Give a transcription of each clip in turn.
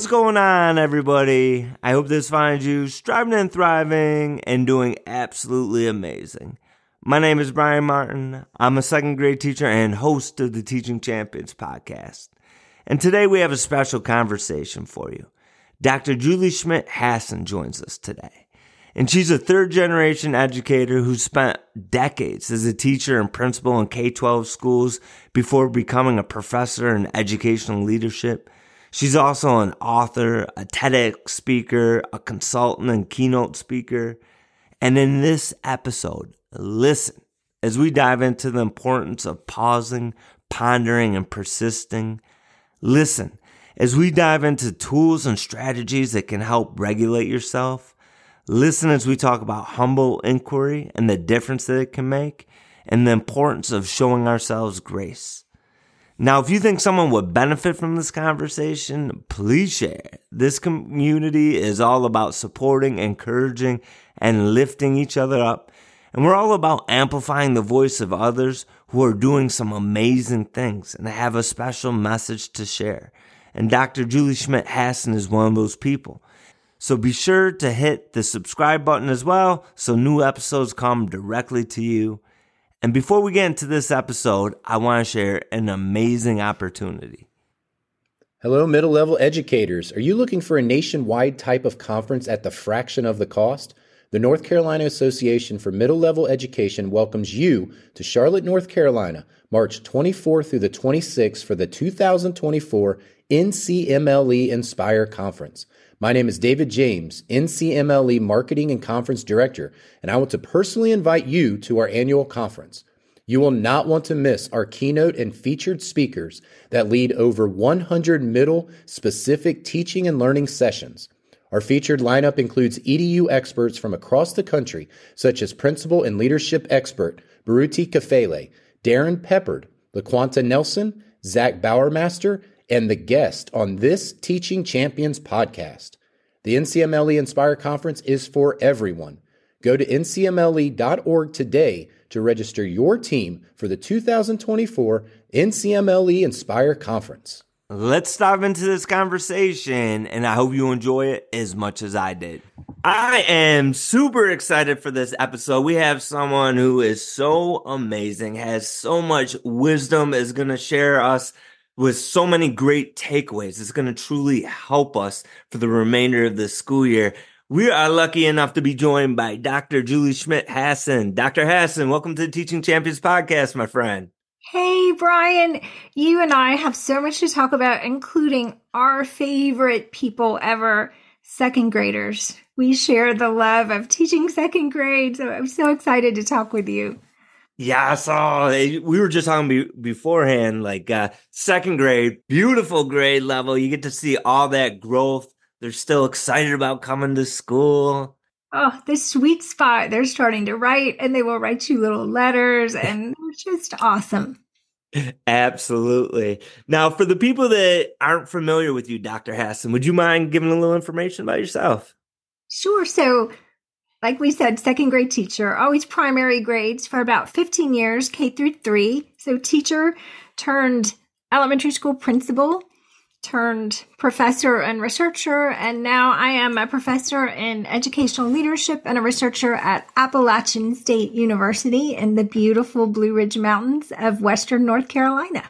What's going on, everybody? I hope this finds you striving and thriving and doing absolutely amazing. My name is Brian Martin. I'm a second grade teacher and host of the Teaching Champions podcast. And today we have a special conversation for you. Dr. Julie Schmidt Hasson joins us today. And she's a third generation educator who spent decades as a teacher and principal in K 12 schools before becoming a professor in educational leadership. She's also an author, a TEDx speaker, a consultant and keynote speaker. And in this episode, listen as we dive into the importance of pausing, pondering, and persisting. Listen as we dive into tools and strategies that can help regulate yourself. Listen as we talk about humble inquiry and the difference that it can make, and the importance of showing ourselves grace. Now, if you think someone would benefit from this conversation, please share. This community is all about supporting, encouraging, and lifting each other up. And we're all about amplifying the voice of others who are doing some amazing things and have a special message to share. And Dr. Julie Schmidt Hasson is one of those people. So be sure to hit the subscribe button as well so new episodes come directly to you. And before we get into this episode, I want to share an amazing opportunity. Hello, middle level educators. Are you looking for a nationwide type of conference at the fraction of the cost? The North Carolina Association for Middle Level Education welcomes you to Charlotte, North Carolina, March 24th through the 26th for the 2024 NCMLE Inspire Conference. My name is David James, NCMLE Marketing and Conference Director, and I want to personally invite you to our annual conference. You will not want to miss our keynote and featured speakers that lead over 100 middle specific teaching and learning sessions. Our featured lineup includes EDU experts from across the country, such as principal and leadership expert Baruti Kafele, Darrin Peppard, LaQuanta Nelson, Zach Bowermaster, and the guest on this Teaching Champions podcast. The NCMLE Inspire Conference is for everyone. Go to ncmle.org today to register your team for the 2024 NCMLE Inspire Conference. Let's dive into this conversation, and I hope you enjoy it as much as I did. I am super excited for this episode. We have someone who is so amazing, has so much wisdom, is going to share us with so many great takeaways. It's going to truly help us for the remainder of the school year. We are lucky enough to be joined by Dr. Julie Schmidt Hasson. Dr. Hasson, welcome to the Teaching Champions podcast, my friend. Hey, Brian, you and I have so much to talk about, including our favorite people ever, second graders. We share the love of teaching second grade, so I'm so excited to talk with you. Yeah, I saw. We were just talking be- beforehand, like uh, second grade, beautiful grade level. You get to see all that growth. They're still excited about coming to school. Oh, the sweet spot. They're starting to write, and they will write you little letters, and they're just awesome. Absolutely. Now, for the people that aren't familiar with you, Dr. Hasson, would you mind giving a little information about yourself? Sure. So, like we said, second grade teacher, always primary grades for about 15 years, K through three. So teacher turned elementary school principal, turned professor and researcher, and now I am a professor in educational leadership and a researcher at Appalachian State University in the beautiful Blue Ridge Mountains of Western North Carolina.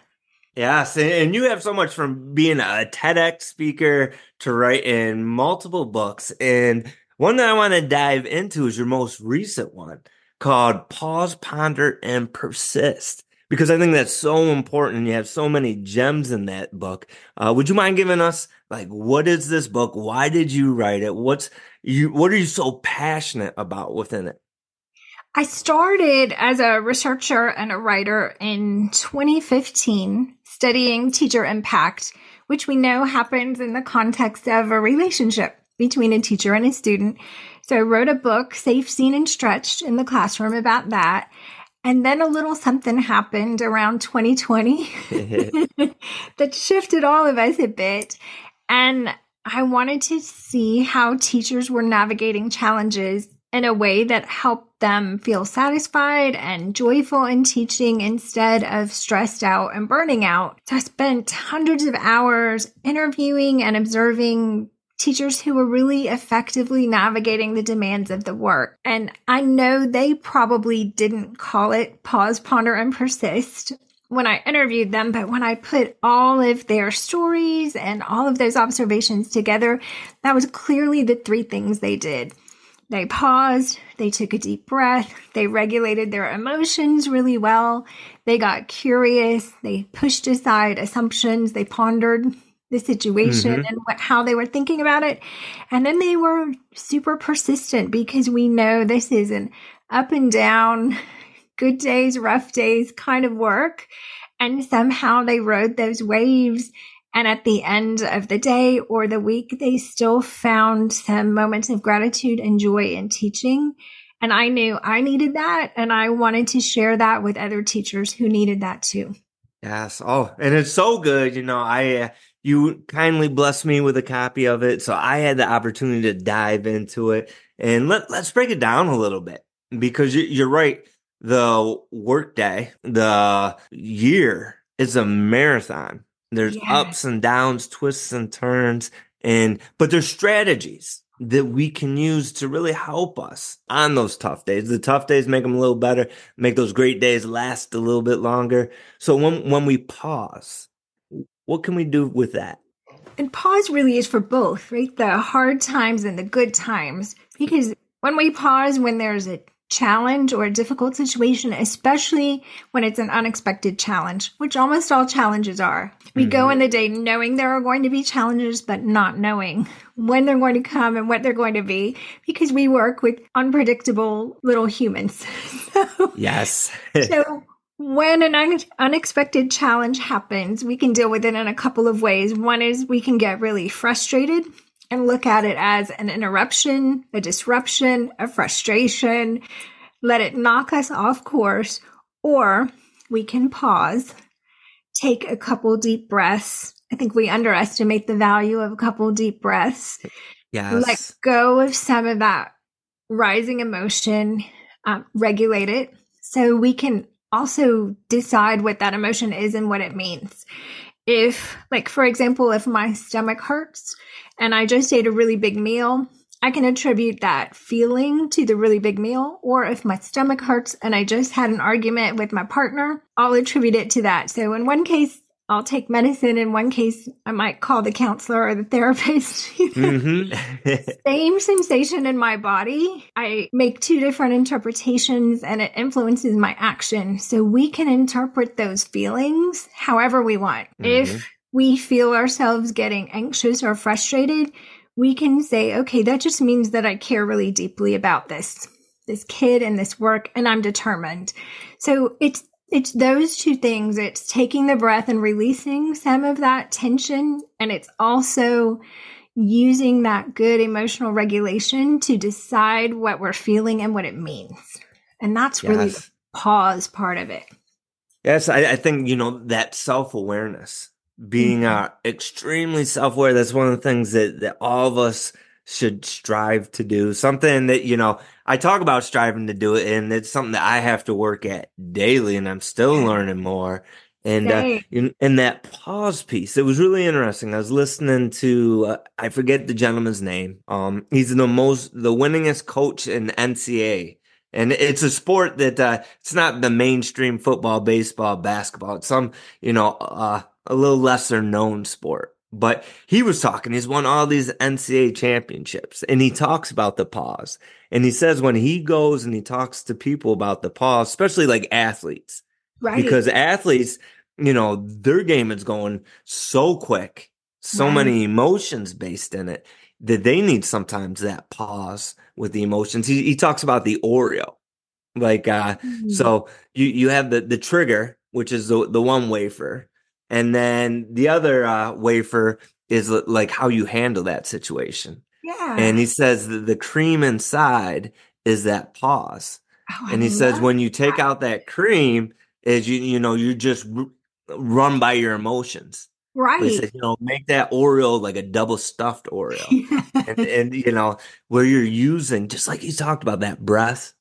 Yes, and you have so much from being a TEDx speaker to writing multiple books and one that I want to dive into is your most recent one called Pause, Ponder, and Persist. Because I think that's so important. You have so many gems in that book. Uh, would you mind giving us like what is this book? Why did you write it? What's you what are you so passionate about within it? I started as a researcher and a writer in 2015 studying teacher impact, which we know happens in the context of a relationship between a teacher and a student. So I wrote a book, Safe, Seen, and Stretched, in the classroom about that. And then a little something happened around 2020 that shifted all of us a bit. And I wanted to see how teachers were navigating challenges in a way that helped them feel satisfied and joyful in teaching instead of stressed out and burning out. So I spent hundreds of hours interviewing and observing teachers who were really effectively navigating the demands of the work. And I know they probably didn't call it pause, ponder, and persist when I interviewed them, but when I put all of their stories and all of those observations together, that was clearly the three things they did. They paused, they took a deep breath, they regulated their emotions really well, they got curious, they pushed aside assumptions, they pondered the situation mm-hmm. and what, how they were thinking about it. And then they were super persistent because we know this is an up and down, good days, rough days kind of work. And somehow they rode those waves and at the end of the day or the week, they still found some moments of gratitude and joy in teaching. And I knew I needed that. And I wanted to share that with other teachers who needed that too. Yes. Oh, and it's so good. You know, I, uh, you kindly blessed me with a copy of it. So I had the opportunity to dive into it and let, let's break it down a little bit because you're right. The workday, the year is a marathon there's yeah. ups and downs, twists and turns, and but there's strategies that we can use to really help us on those tough days. The tough days make them a little better, make those great days last a little bit longer. So when when we pause, what can we do with that? And pause really is for both, right? The hard times and the good times. Because when we pause when there's a challenge or a difficult situation, especially when it's an unexpected challenge, which almost all challenges are. We mm-hmm. go in the day knowing there are going to be challenges, but not knowing when they're going to come and what they're going to be because we work with unpredictable little humans. so, yes. so when an un- unexpected challenge happens, we can deal with it in a couple of ways. One is we can get really frustrated and look at it as an interruption, a disruption, a frustration, let it knock us off course, or we can pause, take a couple deep breaths. I think we underestimate the value of a couple deep breaths. Yes. Let go of some of that rising emotion, um, regulate it so we can also decide what that emotion is and what it means. If, like, for example, if my stomach hurts and I just ate a really big meal, I can attribute that feeling to the really big meal. Or if my stomach hurts and I just had an argument with my partner, I'll attribute it to that. So in one case, I'll take medicine. In one case, I might call the counselor or the therapist. mm-hmm. Same sensation in my body. I make two different interpretations and it influences my action. So we can interpret those feelings however we want. Mm-hmm. If we feel ourselves getting anxious or frustrated, we can say, okay, that just means that I care really deeply about this, this kid and this work, and I'm determined. So it's, it's those two things. It's taking the breath and releasing some of that tension. And it's also using that good emotional regulation to decide what we're feeling and what it means. And that's yes. really the pause part of it. Yes, I, I think, you know, that self awareness being mm-hmm. uh, extremely self-aware that's one of the things that, that all of us should strive to do. Something that you know i talk about striving to do it and it's something that i have to work at daily and i'm still learning more. And uh, in, in, that pause piece it was really interesting. I was listening to uh, i forget the gentleman's name. Um he's the most the winningest coach in ncaa and it's a sport that uh, it's not the mainstream football baseball basketball. It's some you know uh a little lesser known sport. But he was talking, he's won all these NCAA championships and he talks about the pause. And he says when he goes and he talks to people about the pause, especially like athletes, right? Because athletes, you know, their game is going so quick, so right. many emotions based in it that they need sometimes that pause with the emotions. He, he talks about the Oreo. Like, uh, mm-hmm. so you, you have the, the trigger, which is the, the one wafer and then the other uh, wafer is like how you handle that situation. Yeah. And he says that the cream inside is that pause. Oh, and he says when you take that. out that cream, is you you know you just r- run by your emotions. Right. He said, you know, make that Oreo like a double stuffed Oreo. and, and, you know, where you're using, just like you talked about, that breath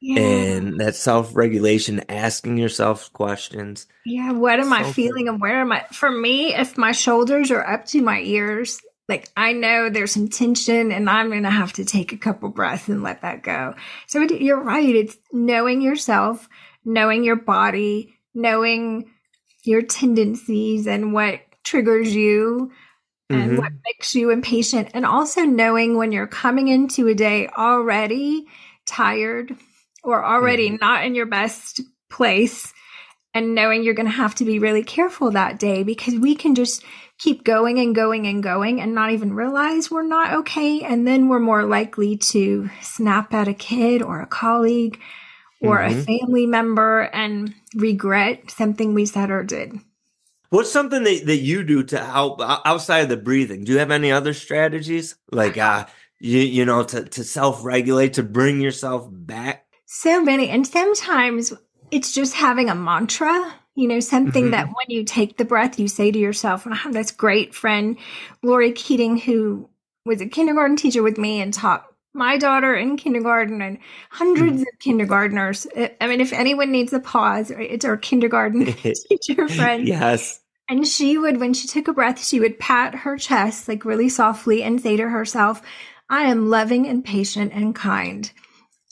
yeah. and that self regulation, asking yourself questions. Yeah. What am I feeling and where am I? For me, if my shoulders are up to my ears, like I know there's some tension and I'm going to have to take a couple breaths and let that go. So it, you're right. It's knowing yourself, knowing your body, knowing your tendencies and what triggers you and Mhm. what makes you impatient and also knowing when you're coming into a day already tired or already not in your best place and knowing you're going to have to be really careful that day because we can just keep going and going and going and not even realize we're not okay and then we're more likely to snap at a kid or a colleague or a Mhm. family member and regret something we said or did. What's something that, that you do to help outside of the breathing? Do you have any other strategies? Like, uh, you, you know, to, to self regulate, to bring yourself back? So many. And sometimes it's just having a mantra, you know, something Mhm. that when you take the breath, you say to yourself, have this great friend, Lori Keating, who was a kindergarten teacher with me and taught my daughter in kindergarten and hundreds of kindergartners. I- I mean, if anyone needs a pause, it's our kindergarten teacher friend. yes. And she would, when she took a breath, she would pat her chest like really softly and say to herself, I am loving and patient and kind.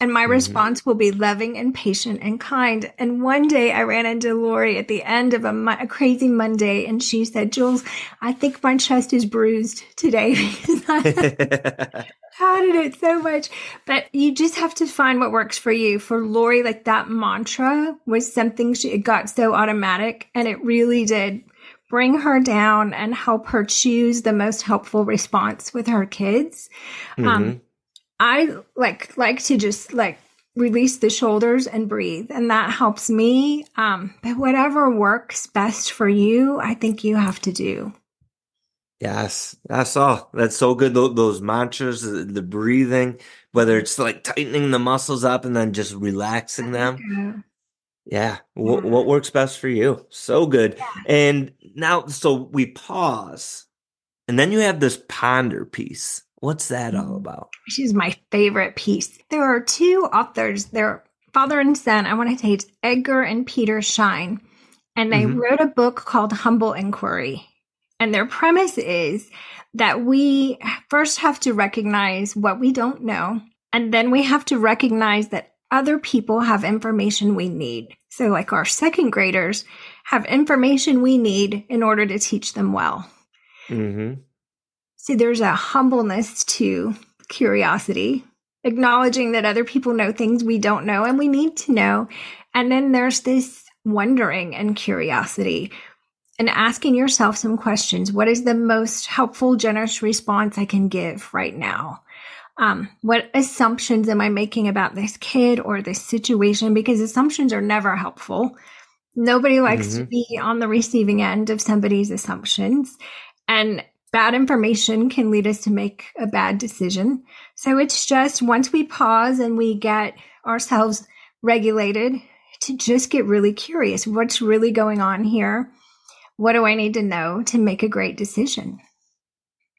And my Mhm. response will be loving and patient and kind. And one day I ran into Lori at the end of a, a crazy Monday and she said, Jules, I think my chest is bruised today because I hated it so much. But you just have to find what works for you. For Lori, like that mantra was something she it got so automatic and it really did bring her down and help her choose the most helpful response with her kids. Mhm. Um, I like like to just like release the shoulders and breathe and that helps me um but whatever works best for you i think you have to do Yes, that's all. That's so good. Tho- Those mantras, the breathing, whether it's like tightening the muscles up and then just relaxing them. Yeah. Yeah. What, Yeah. what works best for you? So good. And now, so we pause and then you have this ponder piece. What's that all Mhm. about? She's my favorite piece. There are two authors, they're father and son. I want to say it's Edgar and Peter Schein. And they Mhm. wrote a book called Humble Inquiry. And their premise is that we first have to recognize what we don't know. And then we have to recognize that other people have information we need. So, like our second graders have information we need in order to teach them well. Mm-hmm. See, there's a humbleness to curiosity, acknowledging that other people know things we don't know and we need to know. And then there's this wondering and curiosity and asking yourself some questions. What is the most helpful, generous response I can give right now? Um, what assumptions am I making about this kid or this situation? Because assumptions are never helpful. Nobody likes to Mhm. be on the receiving end of somebody's assumptions. And bad information can lead us to make a bad decision. So it's just once we pause and we get ourselves regulated to just get really curious. What's really going on here? What do I need to know to make a great decision?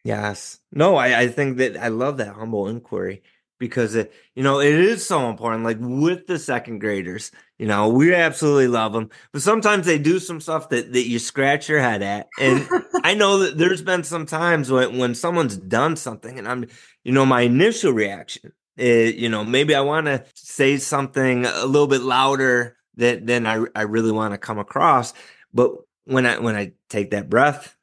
Yes. No, I, I think that I love that humble inquiry because it, you know, it is so important. Like with the second graders, you know, we absolutely love them, but sometimes they do some stuff that, that you scratch your head at. And I know that there's been some times when, when someone's done something and I'm, you know, my initial reaction is, you know, maybe I want to say something a little bit louder that than I, I really want to come across. But when I, when I take that breath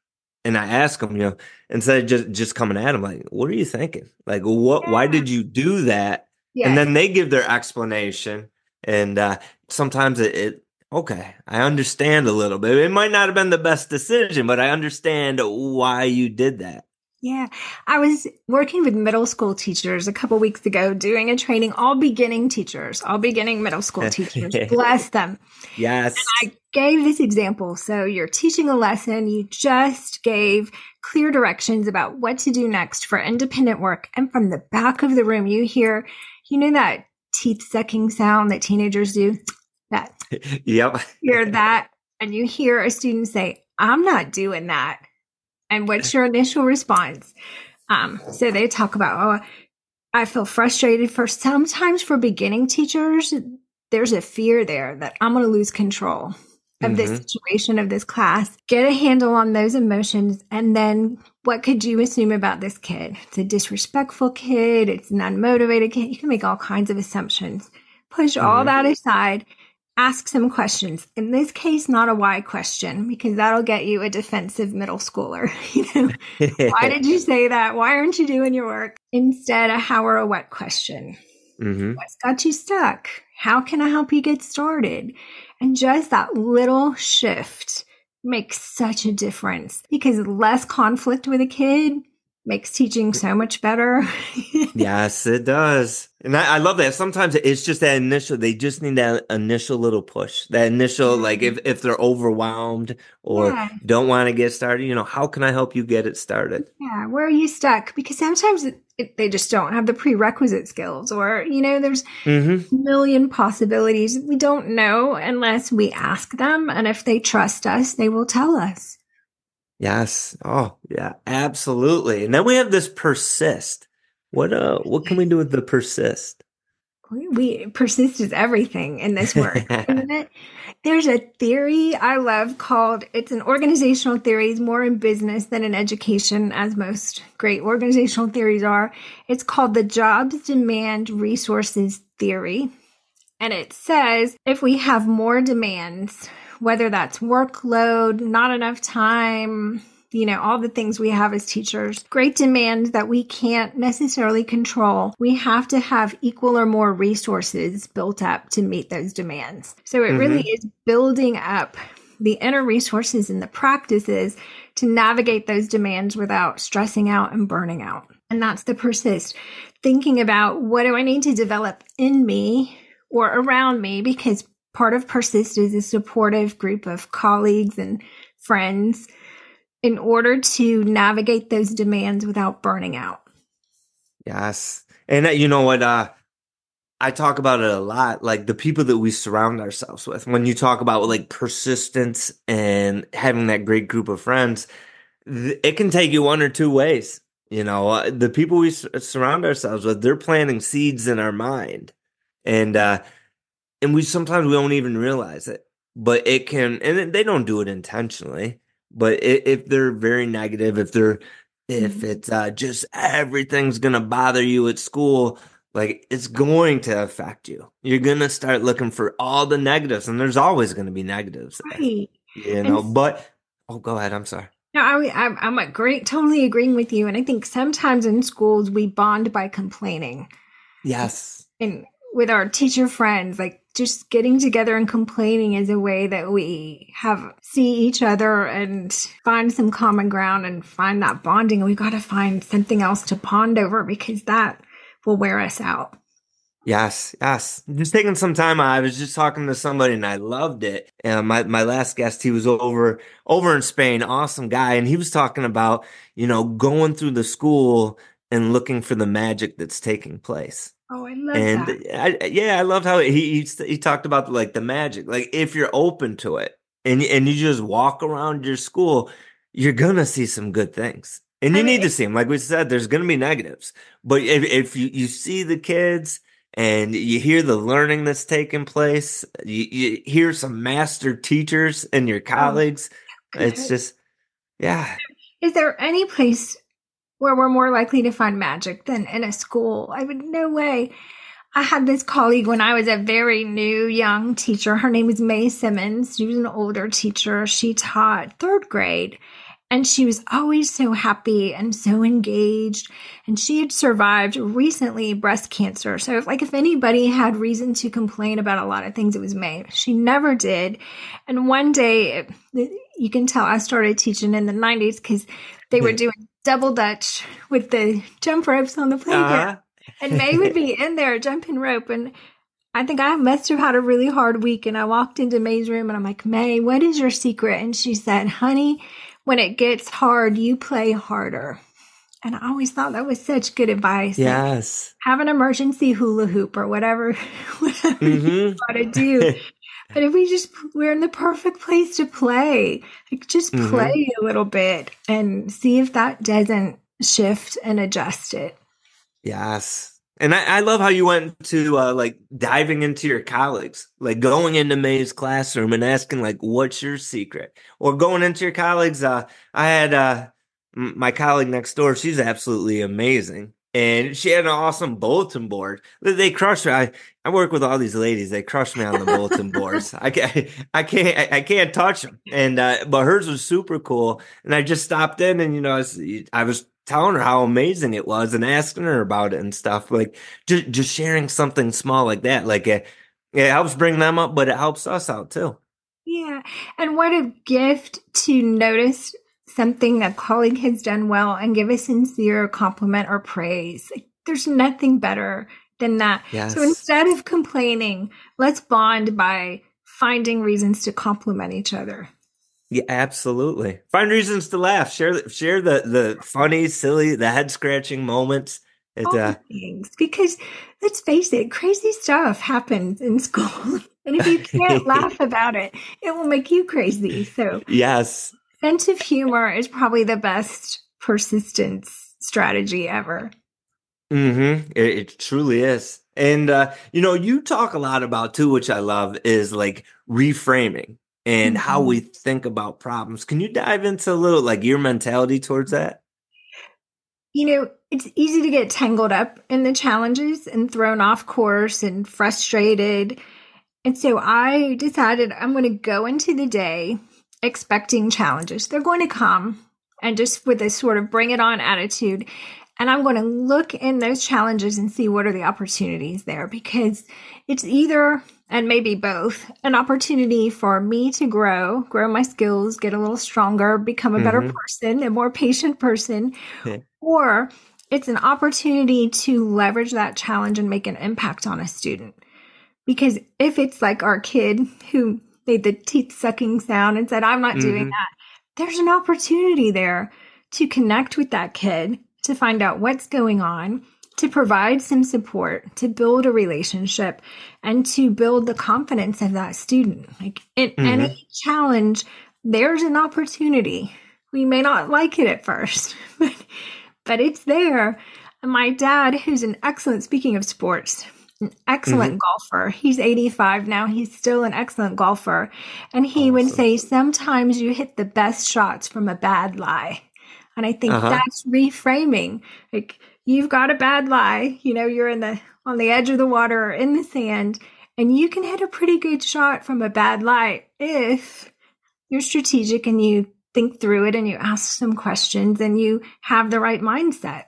and I ask them, you know, instead of just, just coming at them, like, what are you thinking? Like, what, why did you do that? Yeah. And then they give their explanation. And, uh, sometimes it, it okay, I understand a little bit. It might not have been the best decision, but I understand why you did that. Yeah, I was working with middle school teachers a couple weeks ago doing a training, all beginning teachers, all beginning middle school teachers. Bless them. Yes. I gave this example. So you're teaching a lesson, you just gave clear directions about what to do next for independent work. And from the back of the room, you hear, you know, that teeth sucking sound that teenagers do? That yep. hear that and you hear a student say, I'm not doing that. And what's your initial response? Um, so they talk about, oh, I feel frustrated for sometimes for beginning teachers, there's a fear there that I'm going to lose control of mm-hmm. this situation of this class. Get a handle on those emotions. And then what could you assume about this kid? It's a disrespectful kid. It's an unmotivated kid. You can make all kinds of assumptions. Push mm-hmm. all that aside ask some questions. In this case, not a why question, because that'll get you a defensive middle schooler. you know, why did you say that? Why aren't you doing your work? Instead, a how or a what question. Mm-hmm. What's got you stuck? How can I help you get started? And just that little shift makes such a difference because less conflict with a kid makes teaching so much better. yes, it does. And I, I, love that. Sometimes it's just that initial, they just need that initial little push. That initial, mm-hmm. like if, if they're overwhelmed or yeah. don't want to get started, you know, how can I help you get it started? Yeah. Where are you stuck? Because sometimes it, it, they just don't have the prerequisite skills or, you know, there's mm-hmm. a million possibilities. We don't know unless we ask them. And if they trust us, they will tell us. Yes. Oh, yeah, absolutely. And then we have this persist. What uh what can we do with the persist? We persist is everything in this work, isn't it? There's a theory I love called it's an organizational theory, it's more in business than in education, as most great organizational theories are. It's called the jobs demand resources theory. And it says if we have more demands, whether that's workload, not enough time, you know, all the things we have as teachers, great demand that we can't necessarily control. We have to have equal or more resources built up to meet those demands. So it mm-hmm. really is building up the inner resources and the practices to navigate those demands without stressing out and burning out. And that's the persist. Thinking about what do I need to develop in me or around me because part of Persist is a supportive group of colleagues and friends in order to navigate those demands without burning out. Yes. And uh, you know what? Uh, I talk about it a lot, like the people that we surround ourselves with. When you talk about like persistence and having that great group of friends, th- it can take you one or two ways. You know, uh, the people we surround ourselves with, they're planting seeds in our mind. And uh, and we sometimes we don't even realize it but it can and they don't do it intentionally but if they're very negative if they're if mm-hmm. it's uh, just everything's gonna bother you at school like it's going to affect you you're gonna start looking for all the negatives and there's always gonna be negatives right. you know and, but oh go ahead i'm sorry no, I, I'm, I'm a great, totally agreeing with you. And I think sometimes in schools we bond by complaining. Yes. And with our teacher friends, like just getting together and complaining is a way that we have see each other and find some common ground and find that bonding. We got to find something else to pond over because that will wear us out. Yes, yes. Just taking some time. I was just talking to somebody and I loved it. And my, my last guest, he was over, over in Spain, awesome guy. And he was talking about, you know, going through the school and looking for the magic that's taking place. Oh, I love and that. I, yeah, I loved how he, he he talked about like the magic. Like if you're open to it and and you just walk around your school, you're gonna see some good things. And you I mean, need to see them. Like we said, there's gonna be negatives. But if if you, you see the kids and you hear the learning that's taking place, you, you hear some master teachers and your oh, colleagues, oh, it's just yeah. Is there any place where we're more likely to find magic than in a school. I would no way. I had this colleague when I was a very new young teacher. Her name was May Simmons. She was an older teacher. She taught third grade and she was always so happy and so engaged. And she had survived recently breast cancer. So, if, like, if anybody had reason to complain about a lot of things, it was May. She never did. And one day, you can tell I started teaching in the 90s because they were doing double dutch with the jump ropes on the playground. Uh-huh. and May would be in there jumping rope. And I think I must have had a really hard week. And I walked into May's room and I'm like, May, what is your secret? And she said, honey, when it gets hard, you play harder. And I always thought that was such good advice. Yes. Have an emergency hula hoop or whatever, whatever mm-hmm. you got to do. But if we just, we're in the perfect place to play. Like just Mhm. play a little bit and see if that doesn't shift and adjust it. Yes. And I, I love how you went to uh, like diving into your colleagues, like going into May's classroom and asking like, "What's your secret?" Or going into your colleagues. Uh, I had uh, m- my colleague next door. She's absolutely amazing, and she had an awesome bulletin board. They- crushed crush me. I, I work with all these ladies. They crush me on the bulletin boards. I can't, I can't, I can't touch them. And uh, but hers was super cool. And I just stopped in, and you know, I was, I was telling her how amazing it was and asking her about it and stuff. Like just just sharing something small like that, like it, it helps bring them up, but it helps us out too. Yeah. And what a gift to notice something that a colleague has done well and give a sincere compliment or praise. Like, there's nothing better than that. Yes. So instead of complaining, let's bond by finding reasons to compliment each other. Yeah, absolutely. Find reasons to laugh. Share share the the funny, silly, the head scratching moments. It All uh, the things. Because let's face it, crazy stuff happens in school. and if you can't laugh about it, it will make you crazy. So yes, sense of humor is probably the best persistence strategy ever. Mm-hmm. It, it truly is. And uh, you know, you talk a lot about too, which I love, is like reframing and how Mhm. we think about problems. Can you dive into a little like your mentality towards that? You know, it's easy to get tangled up in the challenges and thrown off course and frustrated. And so I decided I'm going to go into the day expecting challenges. They're going to come and just with a sort of bring it on attitude. And I'm going to look in those challenges and see what are the opportunities there because it's either and maybe both an opportunity for me to grow, grow my skills, get a little stronger, become a better Mhm. person, a more patient person, Yeah. or it's an opportunity to leverage that challenge and make an impact on a student. Because if it's like our kid who made the teeth sucking sound and said, I'm not doing Mhm. that, there's an opportunity there to connect with that kid, to find out what's going on, to provide some support, to build a relationship, and to build the confidence of that student. Like in Mhm. any challenge, there's an opportunity. We may not like it at first, but, but it's there. And my dad, who's an excellent, speaking of sports, an excellent golfer. He's 85 now. He's still an excellent golfer. And he would say, sometimes you hit the best shots from a bad lie. And I think Uh-huh. that's reframing. Like you've got a bad lie, you know, you're in the on the edge of the water or in the sand, and you can hit a pretty good shot from a bad lie if you're strategic and you think through it and you ask some questions and you have the right mindset.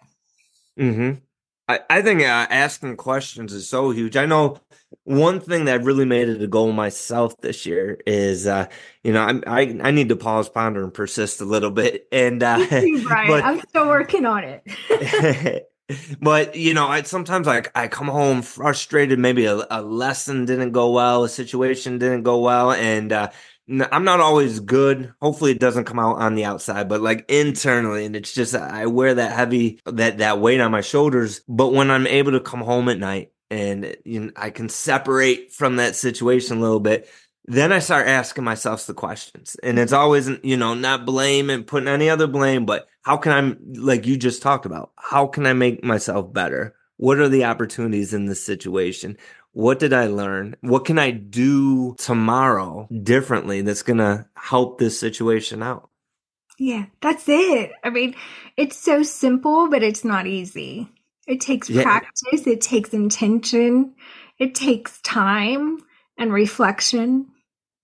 Mm-hmm. I, I think uh, asking questions is so huge. I know one thing that really made it a goal myself this year is, uh, you know, I, I I need to pause, ponder, and persist a little bit. And uh, too, Brian. but- I'm still working on it. but you know, I sometimes like I come home frustrated. Maybe a, a lesson didn't go well, a situation didn't go well, and uh, I'm not always good. Hopefully, it doesn't come out on the outside, but like internally, and it's just I wear that heavy that that weight on my shoulders. But when I'm able to come home at night and you know, I can separate from that situation a little bit. Then I start asking myself the questions, and it's always, you know, not blame and putting any other blame, but how can I, like you just talked about, how can I make myself better? What are the opportunities in this situation? What did I learn? What can I do tomorrow differently that's going to help this situation out? Yeah, that's it. I mean, it's so simple, but it's not easy. It takes Yeah. practice, it takes intention, it takes time and reflection.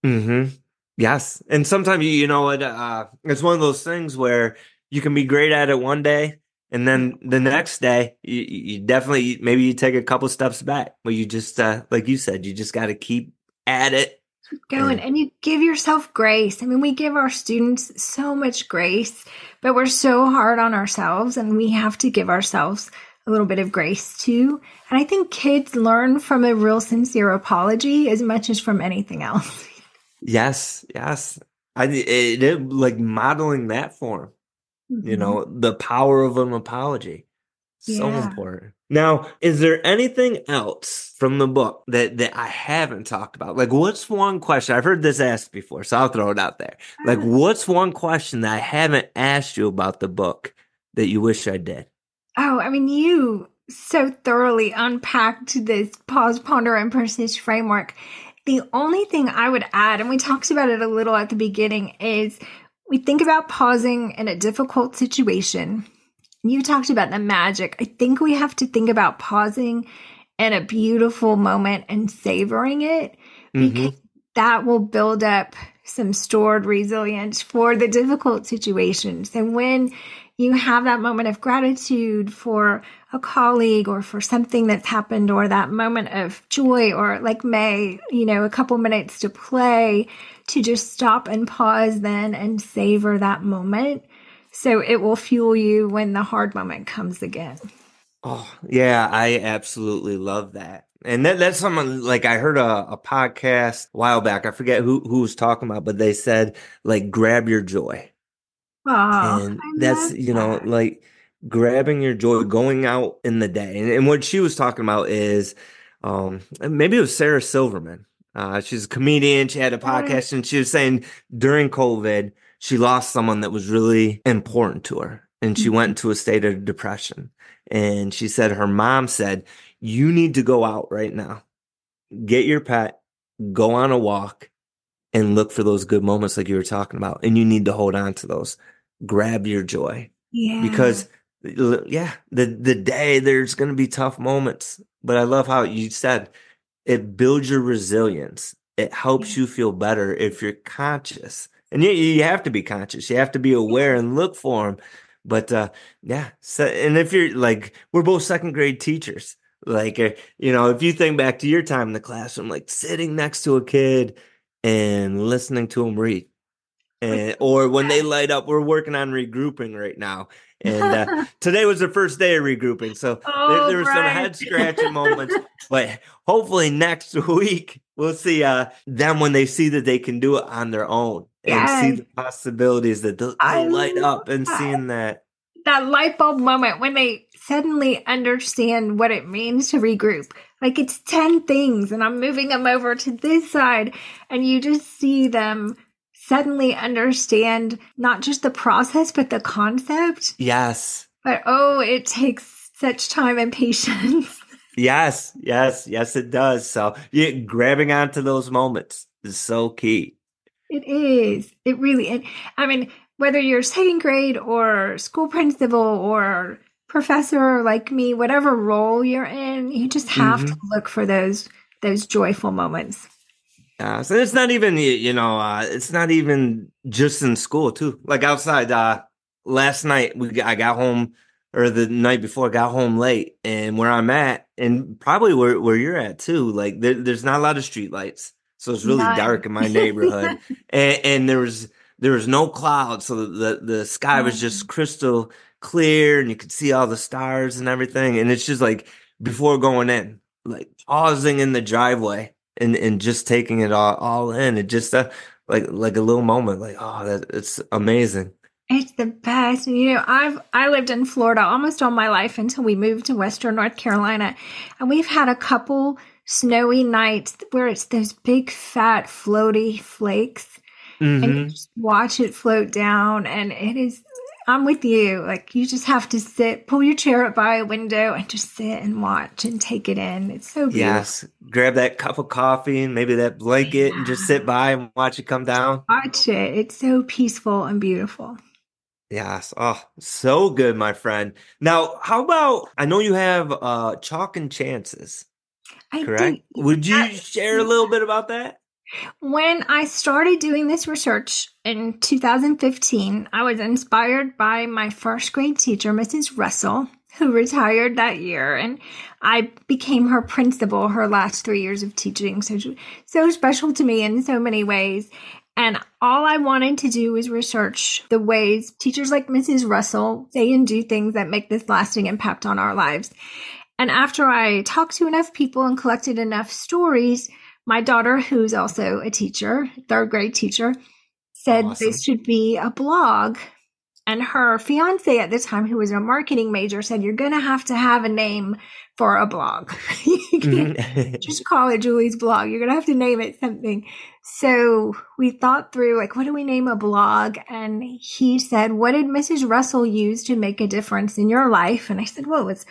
Mm-hmm. Yes. And sometimes you, you know what, uh, it's one of those things where you can be great at it one day. And then the next day, you, you definitely, maybe you take a couple steps back, but you just, uh, like you said, you just got to keep at it. Going and you give yourself grace. I mean, we give our students so much grace, but we're so hard on ourselves and we have to give ourselves a little bit of grace too. And I think kids learn from a real sincere apology as much as from anything else. Yes. Yes. I, it, it like modeling that form, you know, the power of an apology. So Yeah. important. Now, is there anything else from the book that, that I haven't talked about? Like, what's one question? I've heard this asked before, so I'll throw it out there. Like, Uh-huh. what's one question that I haven't asked you about the book that you wish I did? Oh, I mean, you so thoroughly unpacked this pause, ponder, and persist framework. The only thing I would add, and we talked about it a little at the beginning, is we think about pausing in a difficult situation. You talked about the magic. I think we have to think about pausing in a beautiful moment and savoring it mm-hmm. because that will build up some stored resilience for the difficult situations. And when you have that moment of gratitude for a colleague or for something that's happened or that moment of joy or like May, you know, a couple minutes to play to just stop and pause then and savor that moment. So it will fuel you when the hard moment comes again. Oh, yeah, I absolutely love that. And that, that's someone like I heard a, a podcast a while back. I forget who, who was talking about, but they said like grab your joy. Oh, and that's, you know, that. like grabbing your joy, going out in the day. And, and what she was talking about is, um, maybe it was Sarah Silverman. Uh, she's a comedian. She had a podcast and she was saying during COVID, she lost someone that was really important to her and she went into a state of depression. And she said her mom said, you need to go out right now, get your pet, go on a walk and look for those good moments like you were talking about. And you need to hold on to those. Grab your joy yeah. because yeah, the the day there's going to be tough moments, but I love how you said it builds your resilience. It helps you feel better if you're conscious. And you, you have to be conscious. You have to be aware and look for them. But uh yeah, so, and if you're like we're both second grade teachers. Like uh, you know, if you think back to your time in the classroom like sitting next to a kid and listening to them read and or when they light up we're working on regrouping right now and uh, today was the first day of regrouping so Oh, there, there were some head scratching moments but hopefully next week we'll see uh them when they see that they can do it on their own and see the possibilities that they'll, they'll light up and that. seeing that that light bulb moment when they suddenly understand what it means to regroup. Like it's 10 things and I'm moving them over to this side and you just see them suddenly understand not just the process but the concept. yes But oh, it takes such time and patience. yes yes yes it does so yeah grabbing onto those moments is so key It is. It really and I mean, whether you're second grade or school principal or professor like me, whatever role you're in, you just have Mhm. to look for those those joyful moments. Uh, so it's not even you know uh, it's not even just in school too. Like outside, uh, last night we I got home or the night before I got home late, and where I'm at, and probably where where you're at too. Like there, there's not a lot of street lights, so it's really None. dark in my neighborhood, and, and there was there was no clouds, so the the sky was just crystal clear, and you could see all the stars and everything. And it's just like before going in, like pausing in the driveway and and just taking it all all in. It just uh, like like a little moment, like oh, that it's amazing. It's the best. And, you know, I've I lived in Florida almost all my life until we moved to Western North Carolina, and we've had a couple snowy nights where it's those big fat floaty flakes, and hmm you just watch it float down, and it is. I'm with you. Like you just have to sit, pull your chair up by a window, and just sit and watch and take it in. It's so beautiful. Yes, grab that cup of coffee and maybe that blanket and just sit by and watch it come down. Watch it. It's so peaceful and beautiful. Yes. Oh, so good, my friend. Now, how about I know you have uh chalk and chances, I correct? Would you That- share a little bit about that? When I started doing this research in 2015, I was inspired by my first grade teacher, Mrs. Russell, who retired that year, and I became her principal her last three years of teaching. So, so special to me in so many ways. And all I wanted to do was research the ways teachers like Mrs. Russell say and do things that make this lasting impact on our lives. And after I talked to enough people and collected enough stories, my daughter, who's also a teacher, third grade teacher, said Awesome. this should be a blog. And her fiance at the time, who was a marketing major, said, You're going to have to have a name for a blog. you can't Mhm. just call it Julie's blog. You're going to have to name it something. So we thought through, like, what do we name a blog? And he said, What did Mrs. Russell use to make a difference in your life? And I said, Well, it's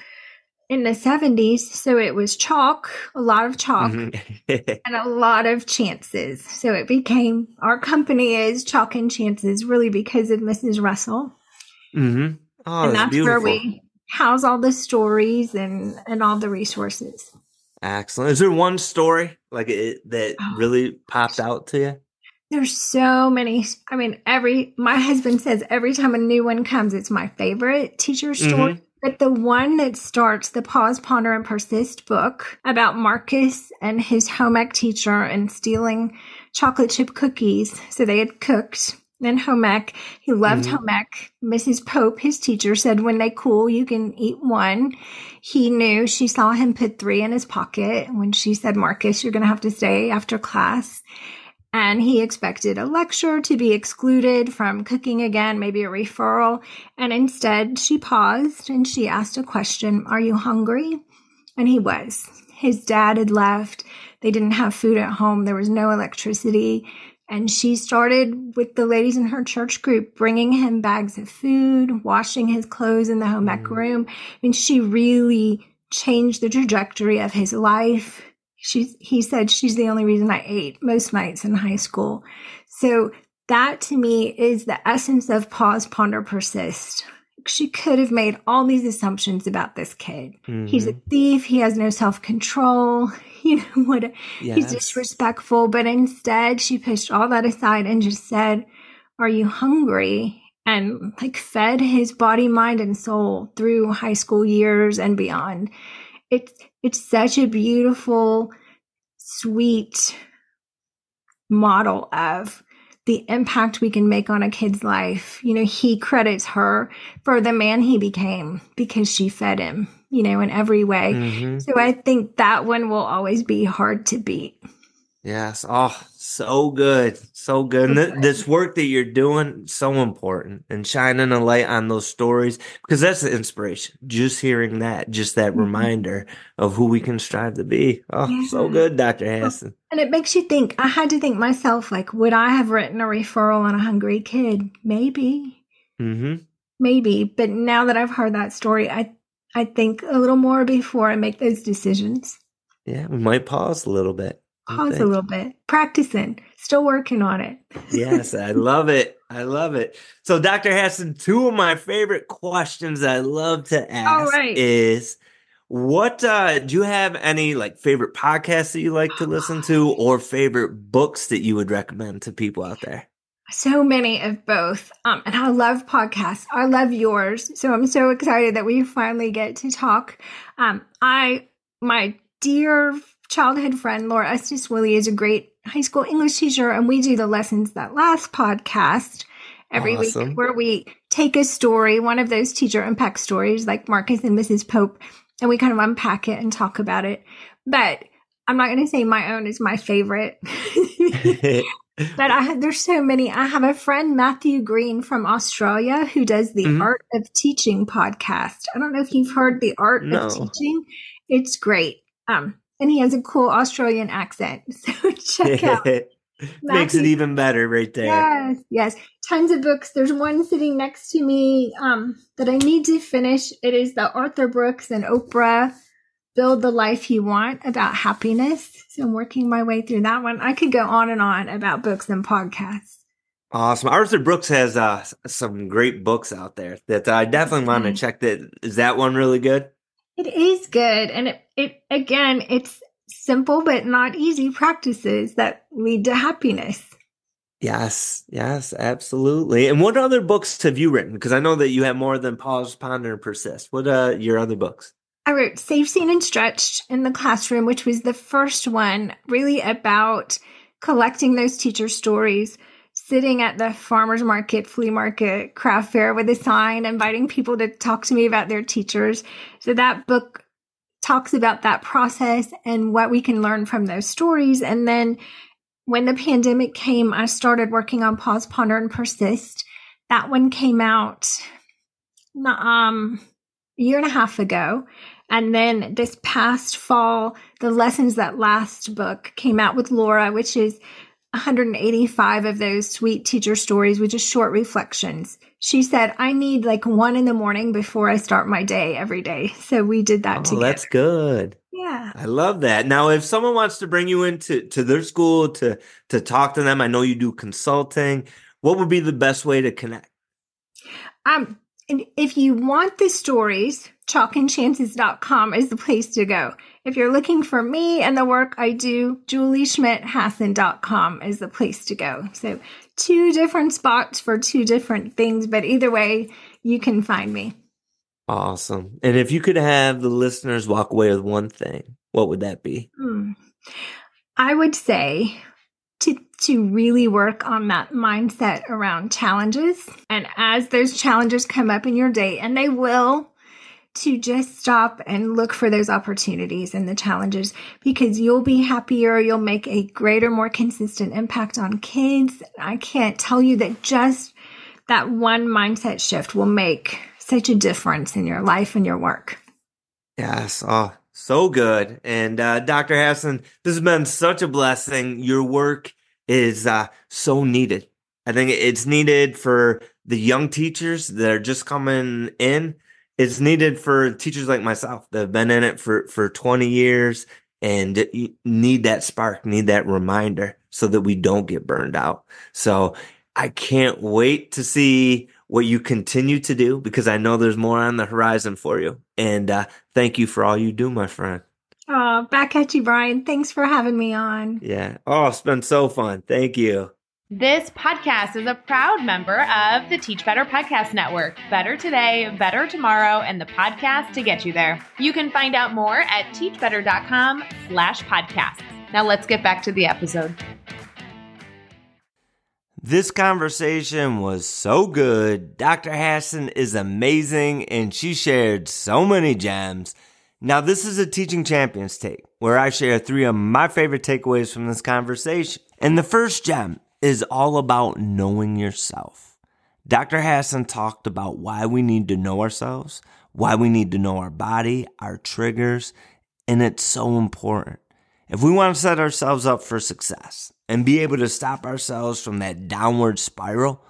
in the 70s. So it was chalk, a lot of chalk Mhm. and a lot of chances. So it became our company is Chalk and Chances really because of Mrs. Russell. Mhm. Oh, and that's that's where we house all the stories and and all the resources. Excellent. Is there one story like it, that Oh. really popped out to you? There's so many. I mean, every my husband says every time a new one comes, it's my favorite teacher story. But the one that starts the Pause, Ponder, and Persist book about Marcus and his home ec teacher and stealing chocolate chip cookies. So they had cooked. Then home ec, he loved Mhm. home ec. Mrs. Pope, his teacher, said when they cool, you can eat one. He knew she saw him put three in his pocket when she said, Marcus, you're going to have to stay after class and he expected a lecture to be excluded from cooking again, maybe a referral. And instead, she paused and she asked a question Are you hungry? And he was. His dad had left. They didn't have food at home. There was no electricity. And she started with the ladies in her church group, bringing him bags of food, washing his clothes in the home ec Mm. room. And she really changed the trajectory of his life she's he said she's the only reason I ate most nights in high school. So that to me is the essence of pause, ponder, persist. She could have made all these assumptions about this kid. He's a Mhm. thief. He has no self control. You know what? He's Yes. disrespectful. But instead, she pushed all that aside and just said, "Are you hungry?" And like fed his body, mind, and soul through high school years and beyond. It's it's such a beautiful, sweet model of the impact we can make on a kid's life. You know, he credits her for the man he became because she fed him, you know, in every way. Mhm. So I think that one will always be hard to beat. Yes. Oh, so good. So good. And th- this work that you're doing, so important and shining a light on those stories because that's the inspiration. Just hearing that, just that Mhm. reminder of who we can strive to be. Oh, so good, Dr. Hasson. And it makes you think. I had to think myself, like, would I have written a referral on a hungry kid? Maybe, Mm-hmm. maybe. But now that I've heard that story, I I think a little more before I make those decisions. Yeah, we might pause a little bit. Pause a little bit, practicing, still working on it. yes, I love it. I love it. So, Dr. Hasson, two of my favorite questions I love to ask right. is what uh do you have any like favorite podcasts that you like to listen to or favorite books that you would recommend to people out there? So many of both. Um, and I love podcasts. I love yours. So I'm so excited that we finally get to talk. Um, I, my dear childhood friend, Laura Estes Willie, is a great high school English teacher, and we do the Lessons That Last podcast every Awesome. week where we take a story, one of those teacher impact stories like Marcus and Mrs. Pope, and we kind of unpack it and talk about it. But I'm not going to say my own is my favorite. But I there's so many. I have a friend, Matthew Green from Australia, who does the Mhm. Art of Teaching podcast. I don't know if you've heard the Art No. of Teaching. It's great. Um, and he has a cool Australian accent. So check out. Makes it even better right there. Yes, yes. Tons of books. There's one sitting next to me um, that I need to finish. It is the Arthur Brooks and Oprah Build the Life You Want about happiness. So I'm working my way through that one. I could go on and on about books and podcasts. Awesome. Arthur Brooks has uh some great books out there that I definitely want to Mhm. check that is that one really good? It is good. And it, it again, it's simple but not easy practices that lead to happiness. Yes, yes, absolutely. And what other books have you written? Because I know that you have more than Pause, Ponder, and Persist. What uh your other books? I wrote Safe, Seen, and Stretched in the classroom, which was the first one really about collecting those teacher stories, sitting at the farmer's market, flea market, craft fair with a sign, inviting people to talk to me about their teachers. So that book talks about that process and what we can learn from those stories. And then when the pandemic came, I started working on Pause, Ponder, and Persist. That one came out um, a year and a half ago. And then this past fall, the Lessons That Last book came out with Laura, which is 185 of those sweet teacher stories with just short reflections. She said, I need like one in the morning before I start my day every day. So we did that oh, together. That's good. Yeah. I love that. Now, if someone wants to bring you into to their school to to talk to them, I know you do consulting. What would be the best way to connect? Um, and if you want the stories, chalkandchances.com is the place to go. If you're looking for me and the work I do, julieschmidthasson.com is the place to go. So two different spots for two different things, but either way, you can find me. Awesome. And if you could have the listeners walk away with one thing, what would that be? Hmm. I would say to really work on that mindset around challenges. And as those challenges come up in your day, and they will, to just stop and look for those opportunities and the challenges because you'll be happier. You'll make a greater, more consistent impact on kids. I can't tell you that just that one mindset shift will make such a difference in your life and your work. Yes. Oh, so good. And uh, Dr. Hasson, this has been such a blessing. Your work is uh, so needed. I think it's needed for the young teachers that are just coming in. It's needed for teachers like myself that have been in it for, for 20 years and need that spark, need that reminder so that we don't get burned out. So I can't wait to see what you continue to do because I know there's more on the horizon for you. And uh, thank you for all you do, my friend. Oh, back at you, Brian. Thanks for having me on. Yeah. Oh, it's been so fun. Thank you. This podcast is a proud member of the Teach Better Podcast Network. Better today, better tomorrow, and the podcast to get you there. You can find out more at teachbetter.com slash podcasts. Now let's get back to the episode. This conversation was so good. Dr. Hasson is amazing and she shared so many gems. Now, this is a Teaching Champions take where I share three of my favorite takeaways from this conversation. And the first gem is all about knowing yourself. Dr. Hasson talked about why we need to know ourselves, why we need to know our body, our triggers, and it's so important. If we want to set ourselves up for success and be able to stop ourselves from that downward spiral,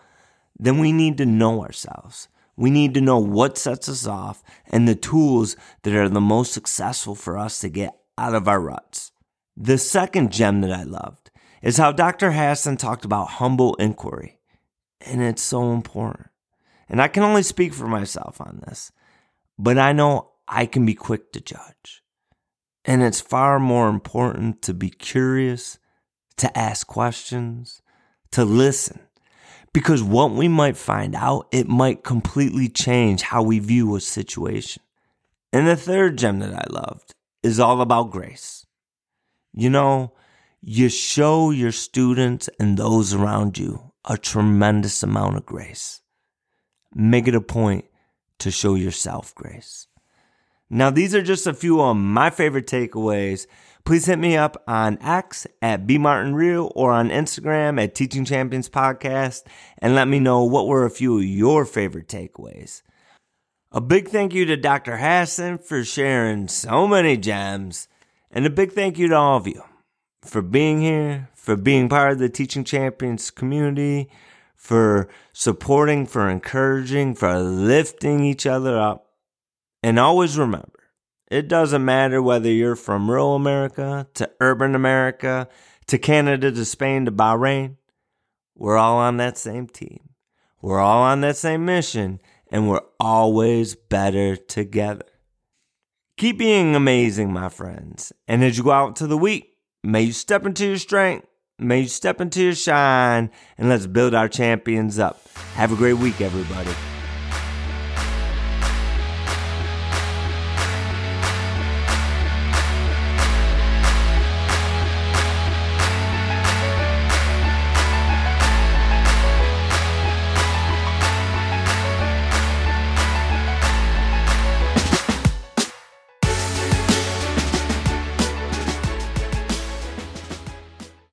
then we need to know ourselves. We need to know what sets us off and the tools that are the most successful for us to get out of our ruts. The second gem that I loved is how Dr. Hasson talked about humble inquiry. And it's so important. And I can only speak for myself on this, but I know I can be quick to judge. And it's far more important to be curious, to ask questions, to listen, because what we might find out, it might completely change how we view a situation. And the third gem that I loved is all about grace. You know, you show your students and those around you a tremendous amount of grace. Make it a point to show yourself grace. Now, these are just a few of my favorite takeaways please hit me up on X at B Martin bmartinreal or on Instagram at Teaching Champions Podcast and let me know what were a few of your favorite takeaways. A big thank you to Dr. Hasson for sharing so many gems, and a big thank you to all of you for being here, for being part of the Teaching Champions community, for supporting, for encouraging, for lifting each other up. And always remember, it doesn't matter whether you're from rural America to urban America to Canada to Spain to Bahrain. We're all on that same team. We're all on that same mission, and we're always better together. Keep being amazing, my friends. And as you go out to the week, may you step into your strength, may you step into your shine, and let's build our champions up. Have a great week, everybody.